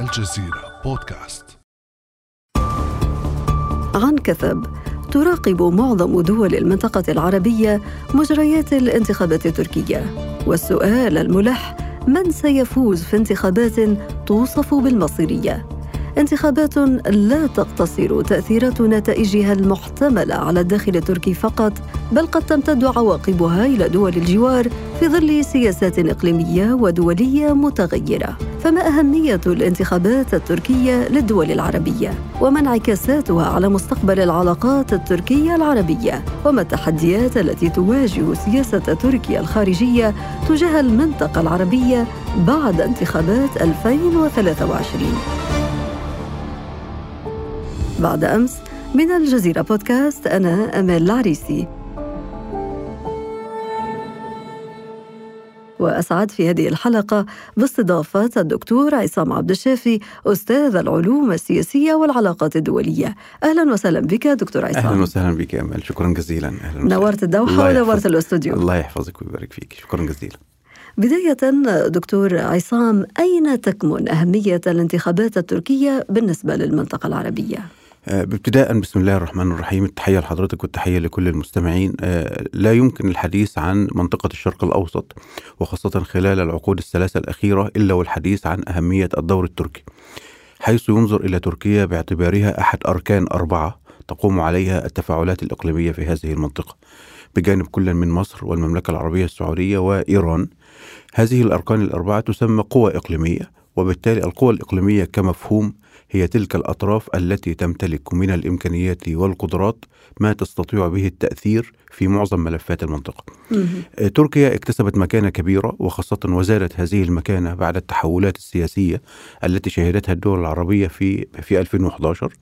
الجزيرة بودكاست. عن كثب تراقب معظم دول المنطقة العربية مجريات الانتخابات التركية والسؤال الملح من سيفوز في انتخابات توصف بالمصيرية؟ انتخابات لا تقتصر تأثيرات نتائجها المحتملة على الداخل التركي فقط بل قد تمتد عواقبها إلى دول الجوار في ظل سياسات إقليمية ودولية متغيرة. فما أهمية الانتخابات التركية للدول العربية؟ وما انعكاساتها على مستقبل العلاقات التركية العربية؟ وما التحديات التي تواجه سياسة تركيا الخارجية تجاه المنطقة العربية بعد انتخابات 2023 بعد أمس من الجزيرة بودكاست أنا أمال العريسي. وأسعد في هذه الحلقة باستضافة الدكتور عصام عبد الشافي أستاذ العلوم السياسية والعلاقات الدولية. أهلا وسهلا بك دكتور عصام. أهلا وسهلا بك أمال. شكرا جزيلا. أهلا وسهلا. نورت الدوحة ونورت الأستوديو. الله يحفظك ويبارك فيك. شكرا جزيلا. بداية دكتور عصام أين تكمن أهمية الانتخابات التركية بالنسبة للمنطقة العربية؟ آه، ابتداء بسم الله الرحمن الرحيم. التحية لحضرتك والتحية لكل المستمعين. آه، لا يمكن الحديث عن منطقة الشرق الأوسط وخاصة خلال العقود الثلاثة الأخيرة إلا والحديث عن أهمية الدور التركي حيث ينظر إلى تركيا باعتبارها أحد أركان أربعة تقوم عليها التفاعلات الإقليمية في هذه المنطقة. بجانب كل من مصر والمملكة العربية السعودية وإيران هذه الأركان الأربعة تسمى قوى إقليمية وبالتالي القوى الإقليمية كمفهوم هي تلك الأطراف التي تمتلك من الإمكانيات والقدرات ما تستطيع به التأثير في معظم ملفات المنطقة. آه، تركيا اكتسبت مكانة كبيرة وخاصة وزادت هذه المكانة بعد التحولات السياسية التي شهدتها الدول العربية في في 2011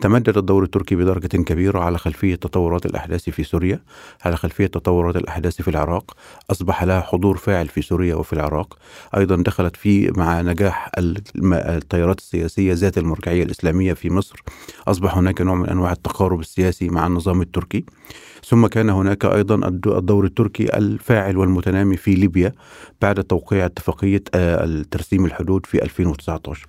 تمدد الدور التركي بدرجة كبيرة على خلفية تطورات الأحداث في سوريا على خلفية تطورات الأحداث في العراق أصبح لها حضور فاعل في سوريا وفي العراق. أيضا دخلت في مع نجاح التيارات السياسية ذات المرجعية الإسلامية في مصر. أصبح هناك نوع من أنواع التقارب السياسي مع النظام التركي. ثم كان هناك أيضا الدور التركي الفاعل والمتنامي في ليبيا بعد توقيع اتفاقية آه، الترسيم الحدود في 2019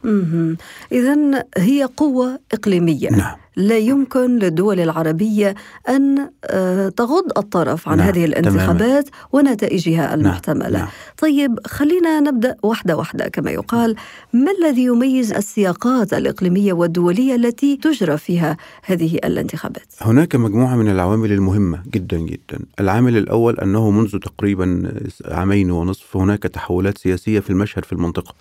إذا هي قوة إقليمية. نعم. لا يمكن للدول العربية أن آه، تغض الطرف عن نعم. هذه الانتخابات تماما. ونتائجها نعم، المحتملة نعم. طيب خلينا نبدأ واحدة واحدة كما يقال ما الذي يميز السياقات الإقليمية والدولية التي تجرى فيها هذه الانتخابات؟ هناك مجموعة من العوامل المهمة جدا جدا العامل الأول أنه منذ تقريبا عامين ونصف هناك تحولات سياسية في المشهد في المنطقة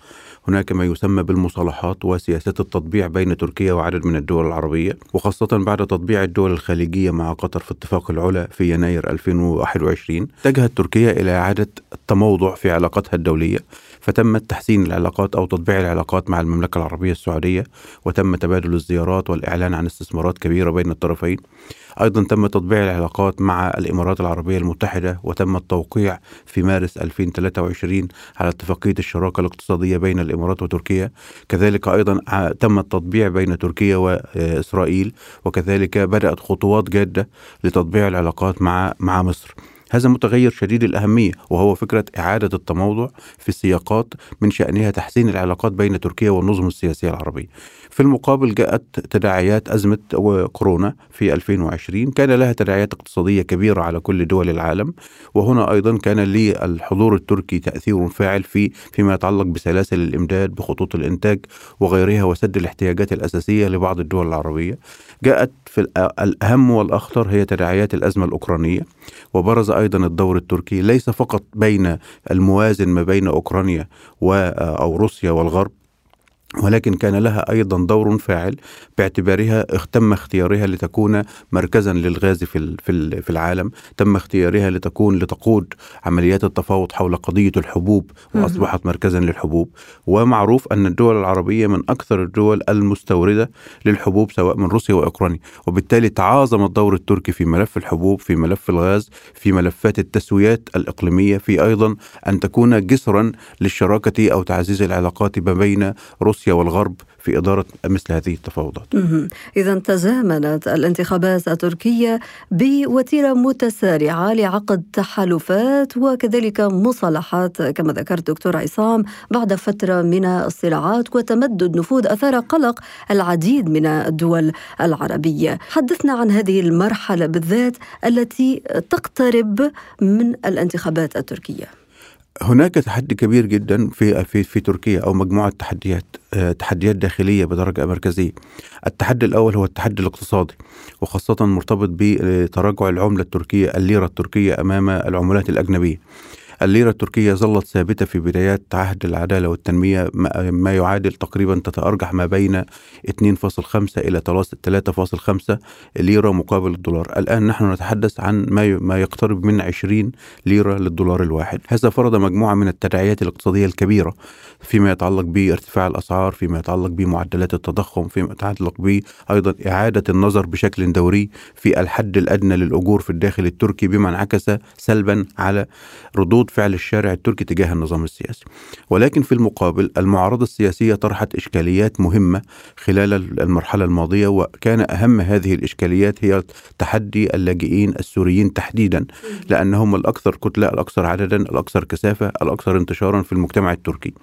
هناك ما يسمى بالمصالحات وسياسات التطبيع بين تركيا وعدد من الدول العربية وخاصة بعد تطبيع الدول الخليجية مع قطر في اتفاق العلا في يناير 2021 اتجهت تركيا إلى إعادة التموضع في علاقاتها الدولية. فتم تحسين العلاقات أو تطبيع العلاقات مع المملكة العربية السعودية وتم تبادل الزيارات والإعلان عن استثمارات كبيرة بين الطرفين. أيضا تم تطبيع العلاقات مع الإمارات العربية المتحدة وتم التوقيع في مارس 2023 على اتفاقية الشراكة الاقتصادية بين الإمارات وتركيا. كذلك أيضا تم التطبيع بين تركيا وإسرائيل وكذلك بدأت خطوات جادة لتطبيع العلاقات مع مع مصر. هذا متغير شديد الأهمية وهو فكرة إعادة التموضع في السياقات من شأنها تحسين العلاقات بين تركيا والنظم السياسية العربية. في المقابل جاءت تداعيات أزمة كورونا في 2020 كان لها تداعيات اقتصادية كبيرة على كل دول العالم وهنا أيضا كان للحضور التركي تأثير فاعل في فيما يتعلق بسلاسل الإمداد بخطوط الإنتاج وغيرها وسد الاحتياجات الأساسية لبعض الدول العربية. جاءت في الأهم والأخطر هي تداعيات الأزمة الأوكرانية وبرز أيضا الدور التركي ليس فقط بين الموازن ما بين أوكرانيا أو روسيا والغرب ولكن كان لها أيضا دور فاعل باعتبارها تم اختيارها لتكون مركزا للغاز في في العالم، تم اختيارها لتكون لتقود عمليات التفاوض حول قضية الحبوب وأصبحت مركزا للحبوب، ومعروف أن الدول العربية من أكثر الدول المستوردة للحبوب سواء من روسيا وأوكرانيا، وبالتالي تعاظم الدور التركي في ملف الحبوب، في ملف الغاز، في ملفات التسويات الإقليمية، في أيضا أن تكون جسرا للشراكة أو تعزيز العلاقات ما بين روسيا روسيا والغرب في إدارة مثل هذه التفاوضات. إذا تزامنت الانتخابات التركية بوتيرة متسارعة لعقد تحالفات وكذلك مصالحات كما ذكرت دكتور عصام بعد فترة من الصراعات وتمدد نفوذ أثار قلق العديد من الدول العربية. حدثنا عن هذه المرحلة بالذات التي تقترب من الانتخابات التركية. هناك تحدي كبير جدا في في في تركيا أو مجموعة تحديات آه، تحديات داخلية بدرجة مركزيه. التحدي الأول هو التحدي الاقتصادي وخاصة مرتبط بتراجع العملة التركية الليرة التركية أمام العملات الأجنبية. الليرة التركية ظلت ثابتة في بدايات عهد العدالة والتنمية ما يعادل تقريبا تتأرجح ما بين 2.5 إلى 3.5 ليرة مقابل الدولار. الآن نحن نتحدث عن ما يقترب من 20 ليرة للدولار الواحد. هذا فرض مجموعة من التداعيات الاقتصادية الكبيرة فيما يتعلق بارتفاع الأسعار فيما يتعلق بمعدلات التضخم فيما يتعلق بأيضا إعادة النظر بشكل دوري في الحد الأدنى للأجور في الداخل التركي بما انعكس سلبا على ردود ردود فعل الشارع التركي تجاه النظام السياسي. ولكن في المقابل المعارضة السياسية طرحت إشكاليات مهمة خلال المرحلة الماضية وكان أهم هذه الإشكاليات هي تحدي اللاجئين السوريين تحديدا لأنهم الأكثر كتلة الأكثر عددا الأكثر كثافة الأكثر انتشارا في المجتمع التركي.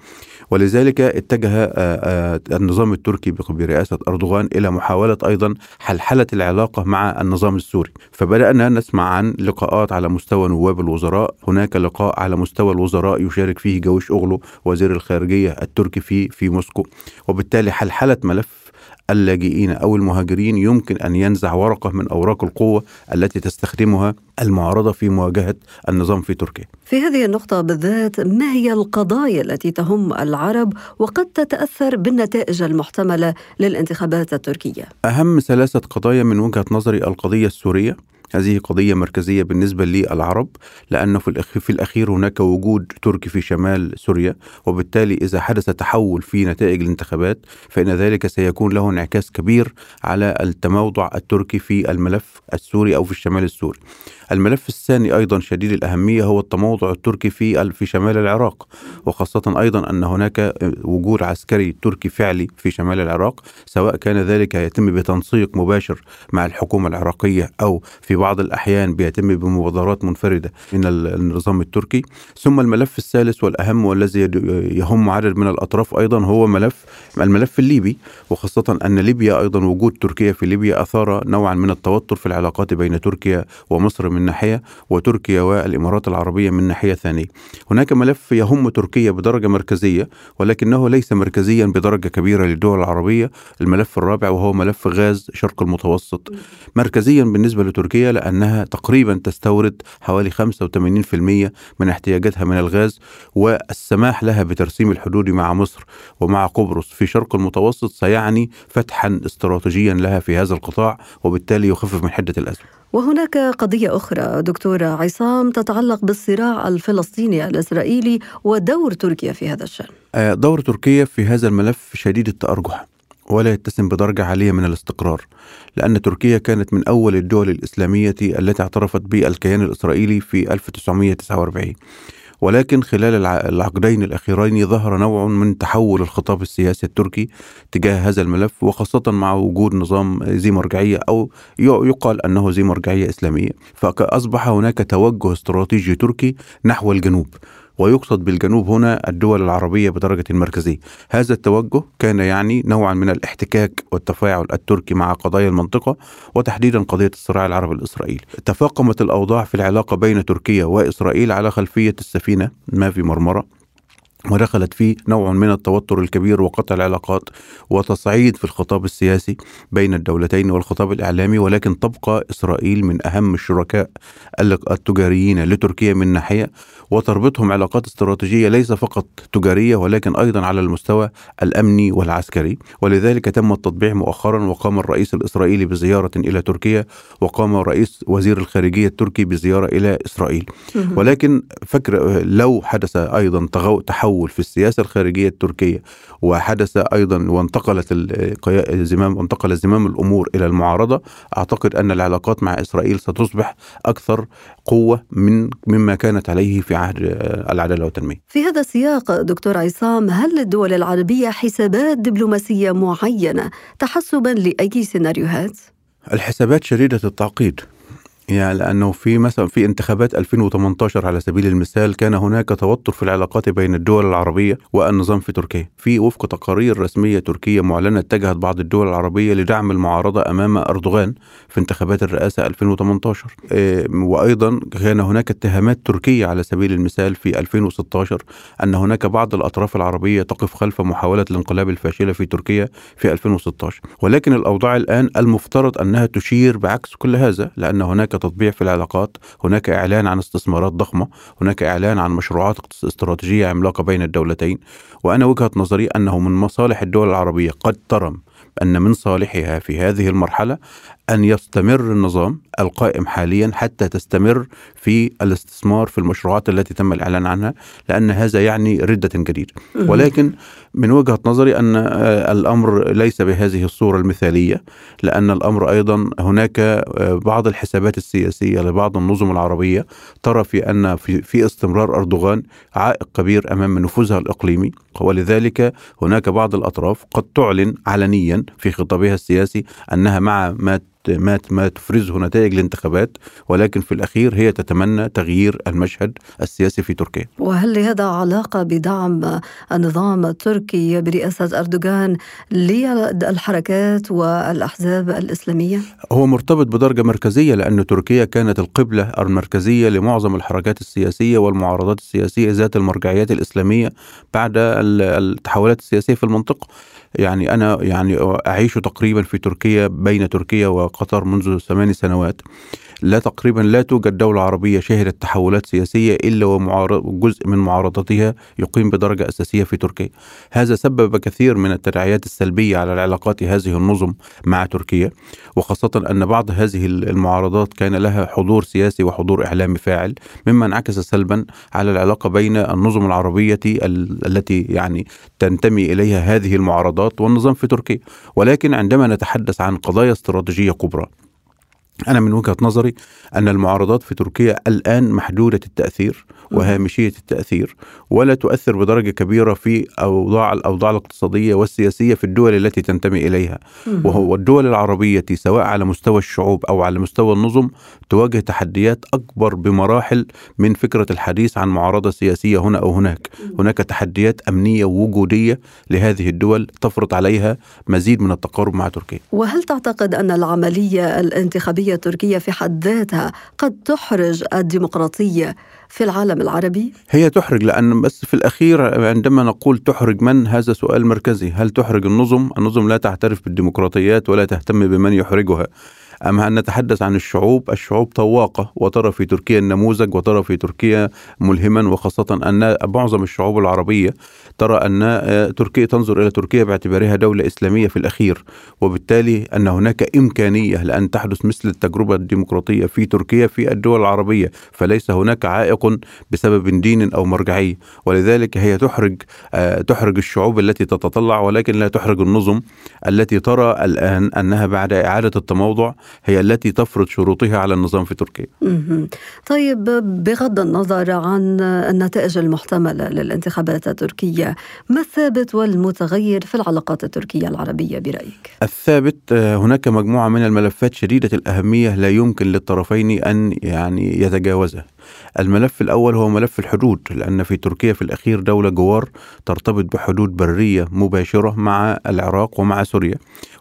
ولذلك اتجه آه، آه، النظام التركي برئاسة أردوغان إلى محاولة أيضا حلحلة العلاقة مع النظام السوري. فبدأنا نسمع عن لقاءات على مستوى نواب الوزراء. هناك لقاء على مستوى الوزراء يشارك فيه جويش أغلو وزير الخارجية التركي في في موسكو. وبالتالي حلحلة ملف اللاجئين أو المهاجرين يمكن أن ينزع ورقة من أوراق القوة التي تستخدمها المعارضة في مواجهة النظام في تركيا. في هذه النقطة بالذات ما هي القضايا التي تهم العرب وقد تتأثر بالنتائج المحتملة للانتخابات التركية؟ أهم ثلاثة قضايا من وجهة نظري القضية السورية هذه قضية مركزية بالنسبة للعرب لأنه في الأخير هناك وجود تركي في شمال سوريا وبالتالي إذا حدث تحول في نتائج الانتخابات فإن ذلك سيكون له انعكاس كبير على التموضع التركي في الملف السوري أو في الشمال السوري. الملف الثاني أيضا شديد الأهمية هو التموضع التركي في في شمال العراق وخاصة أيضا أن هناك وجود عسكري تركي فعلي في شمال العراق سواء كان ذلك يتم بتنسيق مباشر مع الحكومة العراقية أو في بعض الأحيان بيتم بمبادرات منفردة من النظام التركي. ثم الملف الثالث والأهم والذي يهم عدد من الأطراف أيضا هو ملف الملف الليبي وخاصة أن ليبيا أيضا وجود تركيا في ليبيا أثار نوعا من التوتر في العلاقات بين تركيا ومصر من ناحية وتركيا والإمارات العربية من ناحية ثانية. هناك ملف يهم تركيا بدرجة مركزية ولكنه ليس مركزيا بدرجة كبيرة للدول العربية. الملف الرابع وهو ملف غاز شرق المتوسط. مركزيا بالنسبة لتركيا لأنها تقريبا تستورد حوالي 85% من احتياجاتها من الغاز والسماح لها بترسيم الحدود مع مصر ومع قبرص. في شرق المتوسط سيعني فتحا استراتيجيا لها في هذا القطاع وبالتالي يخفف من حدة الأزمة. وهناك قضية أخرى دكتور عصام تتعلق بالصراع الفلسطيني الإسرائيلي ودور تركيا في هذا الشأن. آه، دور تركيا في هذا الملف شديد التأرجح. ولا يتسم بدرجة عالية من الاستقرار لأن تركيا كانت من أول الدول الإسلامية التي اعترفت بالكيان الإسرائيلي في 1949 ولكن خلال العقدين الأخيرين ظهر نوع من تحول الخطاب السياسي التركي تجاه هذا الملف وخاصة مع وجود نظام ذي مرجعية أو يقال أنه ذي مرجعية إسلامية. فأصبح هناك توجه استراتيجي تركي نحو الجنوب. ويقصد بالجنوب هنا الدول العربية بدرجة مركزية. هذا التوجه كان يعني نوعا من الاحتكاك والتفاعل التركي مع قضايا المنطقة وتحديدا قضية الصراع العربي الإسرائيلي. تفاقمت الأوضاع في العلاقة بين تركيا وإسرائيل على خلفية السفينة ما في مرمرة. ودخلت فيه نوع من التوتر الكبير وقطع العلاقات وتصعيد في الخطاب السياسي بين الدولتين والخطاب الإعلامي ولكن تبقى إسرائيل من أهم الشركاء التجاريين لتركيا من ناحية وتربطهم علاقات استراتيجية ليس فقط تجارية ولكن أيضا على المستوى الأمني والعسكري. ولذلك تم التطبيع مؤخرا وقام الرئيس الإسرائيلي بزيارة إلى تركيا وقام رئيس وزير الخارجية التركي بزيارة إلى إسرائيل. ولكن فكر لو حدث أيضا تحول تحول في السياسة الخارجية التركية وحدث أيضا وانتقلت الزمام وانتقل زمام الأمور إلى المعارضة. أعتقد أن العلاقات مع إسرائيل ستصبح أكثر قوة من مما كانت عليه في عهد العدالة والتنمية. في هذا السياق دكتور عصام هل للدول العربية حسابات دبلوماسية معينة تحسبا لأي سيناريوهات؟ الحسابات شديدة التعقيد. يعني لأنه في مثلا في انتخابات 2018 على سبيل المثال كان هناك توتر في العلاقات بين الدول العربية والنظام في تركيا، في وفق تقارير رسمية تركية معلنة اتجهت بعض الدول العربية لدعم المعارضة أمام أردوغان في انتخابات الرئاسة 2018 إيه، وأيضا كان هناك اتهامات تركية على سبيل المثال في 2016 أن هناك بعض الأطراف العربية تقف خلف محاولة الانقلاب الفاشلة في تركيا في 2016 ولكن الأوضاع الآن المفترض أنها تشير بعكس كل هذا لأن هناك تطبيع في العلاقات هناك إعلان عن استثمارات ضخمة هناك إعلان عن مشروعات استراتيجية عملاقة بين الدولتين وأنا وجهة نظري أنه من مصالح الدول العربية قد ترم أن من صالحها في هذه المرحلة أن يستمر النظام القائم حاليا حتى تستمر في الاستثمار في المشروعات التي تم الإعلان عنها لأن هذا يعني ردة جديدة. ولكن من وجهة نظري أن آه، الأمر ليس بهذه الصورة المثالية لأن الأمر أيضا هناك آه، بعض الحسابات السياسية لبعض النظم العربية ترى في أن في, في استمرار أردوغان عائق كبير أمام نفوذها الإقليمي. ولذلك هناك بعض الأطراف قد تعلن علنيا في خطابها السياسي أنها مع ما ما ما تفرزه نتائج الانتخابات ولكن في الأخير هي تتمنى تغيير المشهد السياسي في تركيا. وهل لهذا علاقة بدعم النظام التركي برئاسة أردوغان للحركات والأحزاب الإسلامية؟ هو مرتبط بدرجة مركزية لأن تركيا كانت القبلة المركزية لمعظم الحركات السياسية والمعارضات السياسية ذات المرجعيات الإسلامية بعد التحولات السياسية في المنطقة. يعني أنا يعني أعيش تقريبا في تركيا بين تركيا وقطر منذ ثمان سنوات. لا تقريبا لا توجد دولة عربية شهدت تحولات سياسية إلا وجزء من معارضتها يقيم بدرجة أساسية في تركيا. هذا سبب كثير من التداعيات السلبية على العلاقات هذه النظم مع تركيا وخاصة أن بعض هذه المعارضات كان لها حضور سياسي وحضور إعلامي فاعل مما انعكس سلبا على العلاقة بين النظم العربية التي يعني تنتمي إليها هذه المعارضات والنظام في تركيا. ولكن عندما نتحدث عن قضايا استراتيجية كبرى أنا من وجهة نظري أن المعارضات في تركيا الآن محدودة التأثير وهامشية التأثير ولا تؤثر بدرجة كبيرة في أوضاع الأوضاع الاقتصادية والسياسية في الدول التي تنتمي إليها. وهو الدول العربية سواء على مستوى الشعوب أو على مستوى النظم تواجه تحديات أكبر بمراحل من فكرة الحديث عن معارضة سياسية هنا أو هناك. هناك تحديات أمنية ووجودية لهذه الدول تفرض عليها مزيد من التقارب مع تركيا. وهل تعتقد أن العملية الانتخابية التركية في حد ذاتها قد تحرج الديمقراطية في العالم العربي؟ هي تحرج لأن بس في الأخير عندما نقول تحرج من هذا سؤال مركزي هل تحرج النظم؟ النظم لا تعترف بالديمقراطيات ولا تهتم بمن يحرجها أما أن نتحدث عن الشعوب؟ الشعوب طواقة وترى في تركيا النموذج وترى في تركيا ملهما وخاصة أن معظم الشعوب العربية ترى أن تركيا تنظر إلى تركيا باعتبارها دولة إسلامية في الأخير وبالتالي أن هناك إمكانية لأن تحدث مثل التجربة الديمقراطية في تركيا في الدول العربية فليس هناك عائق بسبب دين أو مرجعية. ولذلك هي تحرج تحرج الشعوب التي تتطلع ولكن لا تحرج النظم التي ترى الآن أنها بعد إعادة التموضع. هي التي تفرض شروطها على النظام في تركيا. طيب بغض النظر عن النتائج المحتملة للانتخابات التركية ما الثابت والمتغير في العلاقات التركية العربية برأيك؟ الثابت آه، هناك مجموعة من الملفات شديدة الأهمية لا يمكن للطرفين أن يعني يتجاوزها. الملف الأول هو ملف الحدود لأن في تركيا في الأخير دولة جوار ترتبط بحدود برية مباشرة مع العراق ومع سوريا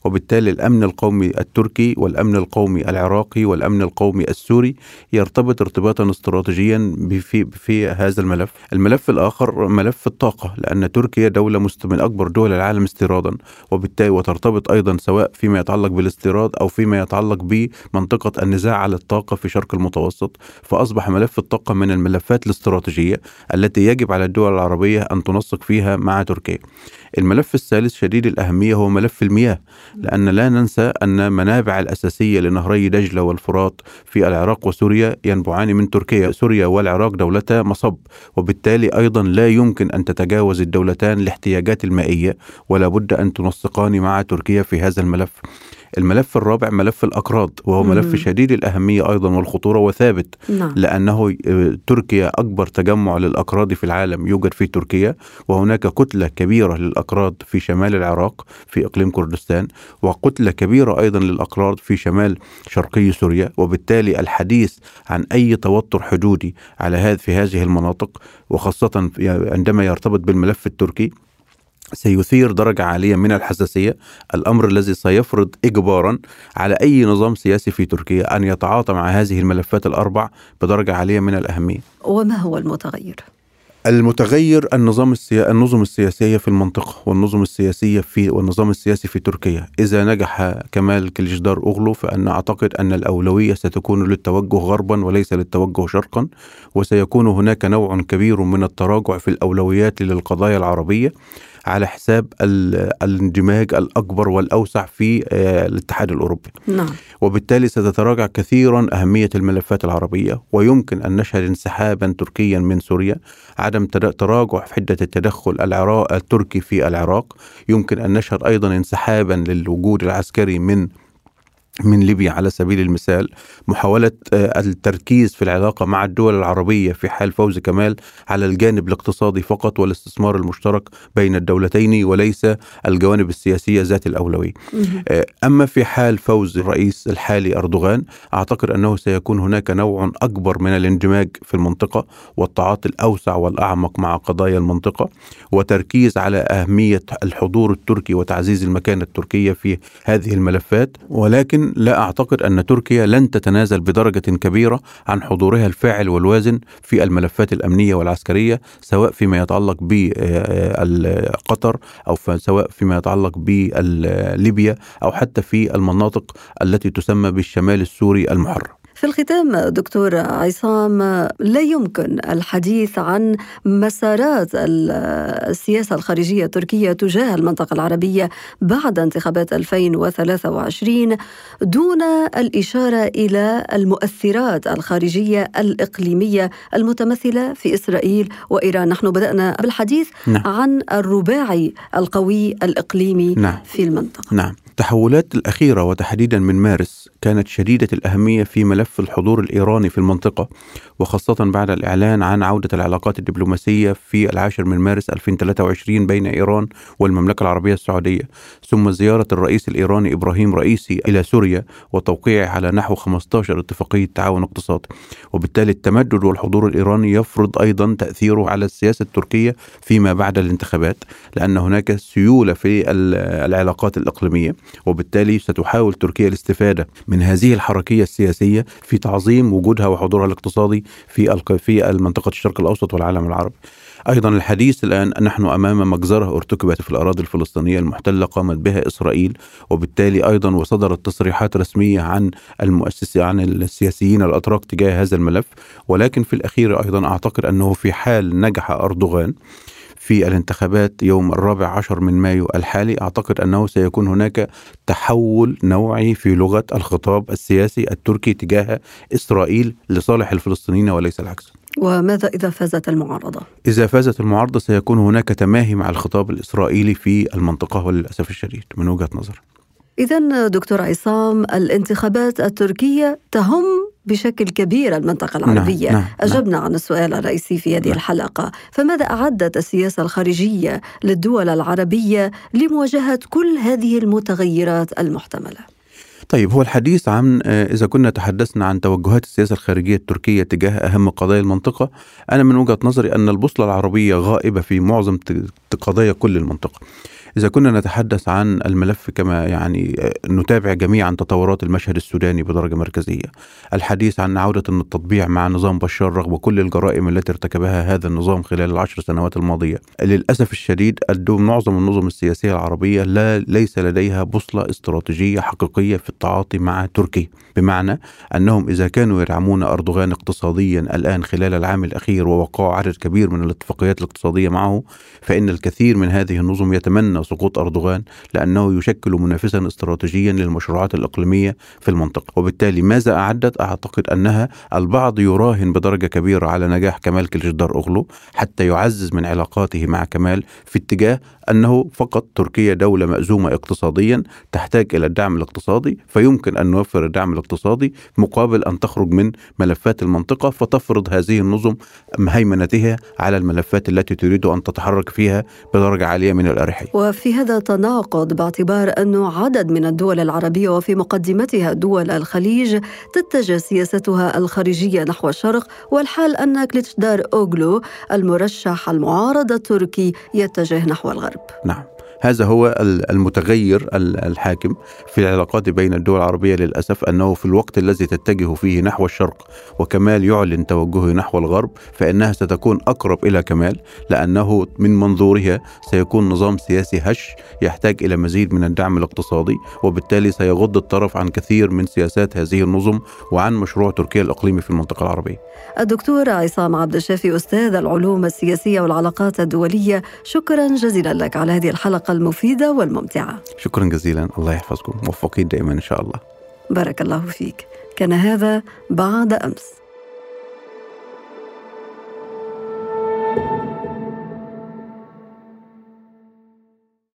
وبالتالي الأمن القومي التركي والأمن القومي العراقي والأمن القومي السوري يرتبط ارتباطا استراتيجيا في, في هذا الملف. الملف الآخر ملف الطاقة لأن تركيا دولة من أكبر دول العالم استيرادا وبالتالي وترتبط أيضا سواء فيما يتعلق بالاستيراد أو فيما يتعلق بمنطقة النزاع على الطاقة في شرق المتوسط فأصبح ملف ملف الطاقة من الملفات الاستراتيجية التي يجب على الدول العربية أن تنسق فيها مع تركيا. الملف الثالث شديد الأهمية هو ملف المياه لأن لا ننسى أن منابع الأساسية لنهري دجلة والفرات في العراق وسوريا ينبعان من تركيا سوريا والعراق دولتا مصب وبالتالي أيضا لا يمكن أن تتجاوز الدولتان الاحتياجات المائية ولا بد أن تنسقان مع تركيا في هذا الملف الملف الرابع ملف الأكراد وهو ملف شديد الأهمية أيضا والخطورة وثابت نعم. لأنه آه، تركيا أكبر تجمع للأكراد في العالم يوجد في تركيا وهناك كتلة كبيرة للأكراد في شمال العراق في إقليم كردستان وكتلة كبيرة أيضا للأكراد في شمال شرقي سوريا وبالتالي الحديث عن أي توتر حدودي على هذا في هذه المناطق وخاصة عندما يرتبط بالملف التركي سيثير درجة عالية من الحساسية الأمر الذي سيفرض إجبارا على أي نظام سياسي في تركيا أن يتعاطى مع هذه الملفات الأربع بدرجة عالية من الأهمية وما هو المتغير؟ المتغير النظام السيا... النظم السياسية في المنطقة والنظم السياسية في والنظام السياسي في تركيا. إذا نجح كمال كليشدار أوغلو فان أعتقد أن الأولوية ستكون للتوجه غربا وليس للتوجه شرقا وسيكون هناك نوع كبير من التراجع في الأولويات للقضايا العربية. على حساب الاندماج الأكبر والأوسع في آه، الاتحاد الأوروبي. نعم. وبالتالي ستتراجع كثيرا أهمية الملفات العربية ويمكن أن نشهد انسحابا تركيا من سوريا، عدم تراجع في حدة التدخل العراق التركي في العراق، يمكن أن نشهد أيضا انسحابا للوجود العسكري من من ليبيا على سبيل المثال محاولة آه، التركيز في العلاقة مع الدول العربية في حال فوز كمال على الجانب الاقتصادي فقط والاستثمار المشترك بين الدولتين وليس الجوانب السياسية ذات الأولوية. آه، أما في حال فوز الرئيس الحالي أردوغان أعتقد أنه سيكون هناك نوع أكبر من الاندماج في المنطقة والتعاطي الأوسع والأعمق مع قضايا المنطقة وتركيز على أهمية الحضور التركي وتعزيز المكانة التركية في هذه الملفات. ولكن لا أعتقد أن تركيا لن تتنازل بدرجة كبيرة عن حضورها الفاعل والوازن في الملفات الأمنية والعسكرية سواء فيما يتعلق بقطر أو سواء فيما يتعلق بليبيا أو حتى في المناطق التي تسمى بالشمال السوري المحرر. في الختام دكتور عصام لا يمكن الحديث عن مسارات السياسة الخارجية التركية تجاه المنطقة العربية بعد انتخابات 2023 دون الإشارة إلى المؤثرات الخارجية الإقليمية المتمثلة في إسرائيل وإيران نحن بدأنا بالحديث نعم. عن الرباعي القوي الإقليمي نعم. في المنطقة نعم التحولات الأخيرة وتحديدا من مارس كانت شديدة الأهمية في ملف الحضور الإيراني في المنطقة وخاصة بعد الإعلان عن عودة العلاقات الدبلوماسية في العاشر من مارس 2023 بين إيران والمملكة العربية السعودية. ثم زيارة الرئيس الإيراني إبراهيم رئيسي إلى سوريا وتوقيعه على نحو 15 اتفاقية تعاون اقتصادي وبالتالي التمدد والحضور الإيراني يفرض أيضا تأثيره على السياسة التركية فيما بعد الانتخابات لأن هناك سيولة في العلاقات الإقليمية وبالتالي ستحاول تركيا الاستفادة من هذه الحركية السياسية في تعظيم وجودها وحضورها الاقتصادي في في المنطقة الشرق الأوسط والعالم العربي أيضا الحديث الآن نحن أمام مجزرة أرتكبت في الأراضي الفلسطينية المحتلة قامت بها إسرائيل وبالتالي أيضا وصدرت تصريحات رسمية عن المؤسسين عن السياسيين الأتراك تجاه هذا الملف. ولكن في الأخير أيضا أعتقد أنه في حال نجح أردوغان في الانتخابات يوم الرابع عشر من مايو الحالي أعتقد أنه سيكون هناك تحول نوعي في لغة الخطاب السياسي التركي تجاه إسرائيل لصالح الفلسطينيين وليس العكس. وماذا إذا فازت المعارضة؟ إذا فازت المعارضة سيكون هناك تماهي مع الخطاب الإسرائيلي في المنطقة وللأسف الشديد من وجهة نظر. إذا دكتور عصام الانتخابات التركية تهم بشكل كبير المنطقة نعم، العربية. نعم نعم. أجبنا نعم عن السؤال الرئيسي في هذه نعم. الحلقة. فماذا أعدت السياسة الخارجية للدول العربية لمواجهة كل هذه المتغيرات المحتملة؟ طيب هو الحديث عن آه، إذا كنا تحدثنا عن توجهات السياسة الخارجية التركية تجاه أهم قضايا المنطقة أنا من وجهة نظري أن البوصلة العربية غائبة في معظم قضايا كل المنطقة. إذا كنا نتحدث عن الملف كما يعني نتابع جميعا تطورات المشهد السوداني بدرجة مركزية. الحديث عن عودة التطبيع مع نظام بشار رغم كل الجرائم التي ارتكبها هذا النظام خلال العشر سنوات الماضية. للأسف الشديد معظم النظم السياسية العربية لا ليس لديها بوصلة استراتيجية حقيقية في التعاطي مع تركيا. بمعنى أنهم إذا كانوا يدعمون أردوغان اقتصاديا الآن خلال العام الأخير ووقعوا عدد كبير من الاتفاقيات الاقتصادية معه فإن الكثير من هذه النظم يتمنى سقوط أردوغان لأنه يشكل منافسا استراتيجيا للمشروعات الإقليمية في المنطقة وبالتالي ماذا أعدت؟ أعتقد أنها البعض يراهن بدرجة كبيرة على نجاح كمال كليشدار أغلو حتى يعزز من علاقاته مع كمال في اتجاه أنه فقط تركيا دولة مأزومة اقتصاديا تحتاج إلى الدعم الاقتصادي فيمكن أن نوفر الدعم الاقتصادي مقابل أن تخرج من ملفات المنطقة فتفرض هذه النظم هيمنتها على الملفات التي تريد أن تتحرك فيها بدرجة عالية من الأريحية. وفي هذا تناقض باعتبار أن عدد من الدول العربية وفي مقدمتها دول الخليج تتجه سياستها الخارجية نحو الشرق والحال أن كليتشدار أوغلو المرشح المعارض التركي يتجه نحو الغرب. نعم. هذا هو المتغير الحاكم في العلاقات بين الدول العربية للأسف أنه في الوقت الذي تتجه فيه نحو الشرق وكمال يعلن توجهه نحو الغرب فإنها ستكون أقرب إلى كمال لأنه من منظورها سيكون نظام سياسي هش يحتاج إلى مزيد من الدعم الاقتصادي وبالتالي سيغض الطرف عن كثير من سياسات هذه النظم وعن مشروع تركيا الإقليمي في المنطقة العربية. الدكتور عصام عبد الشافي أستاذ العلوم السياسية والعلاقات الدولية شكرا جزيلا لك على هذه الحلقة المفيدة والممتعة. شكرا جزيلا. الله يحفظكم. موفقين دائما إن شاء الله. بارك الله فيك. كان هذا بعد أمس.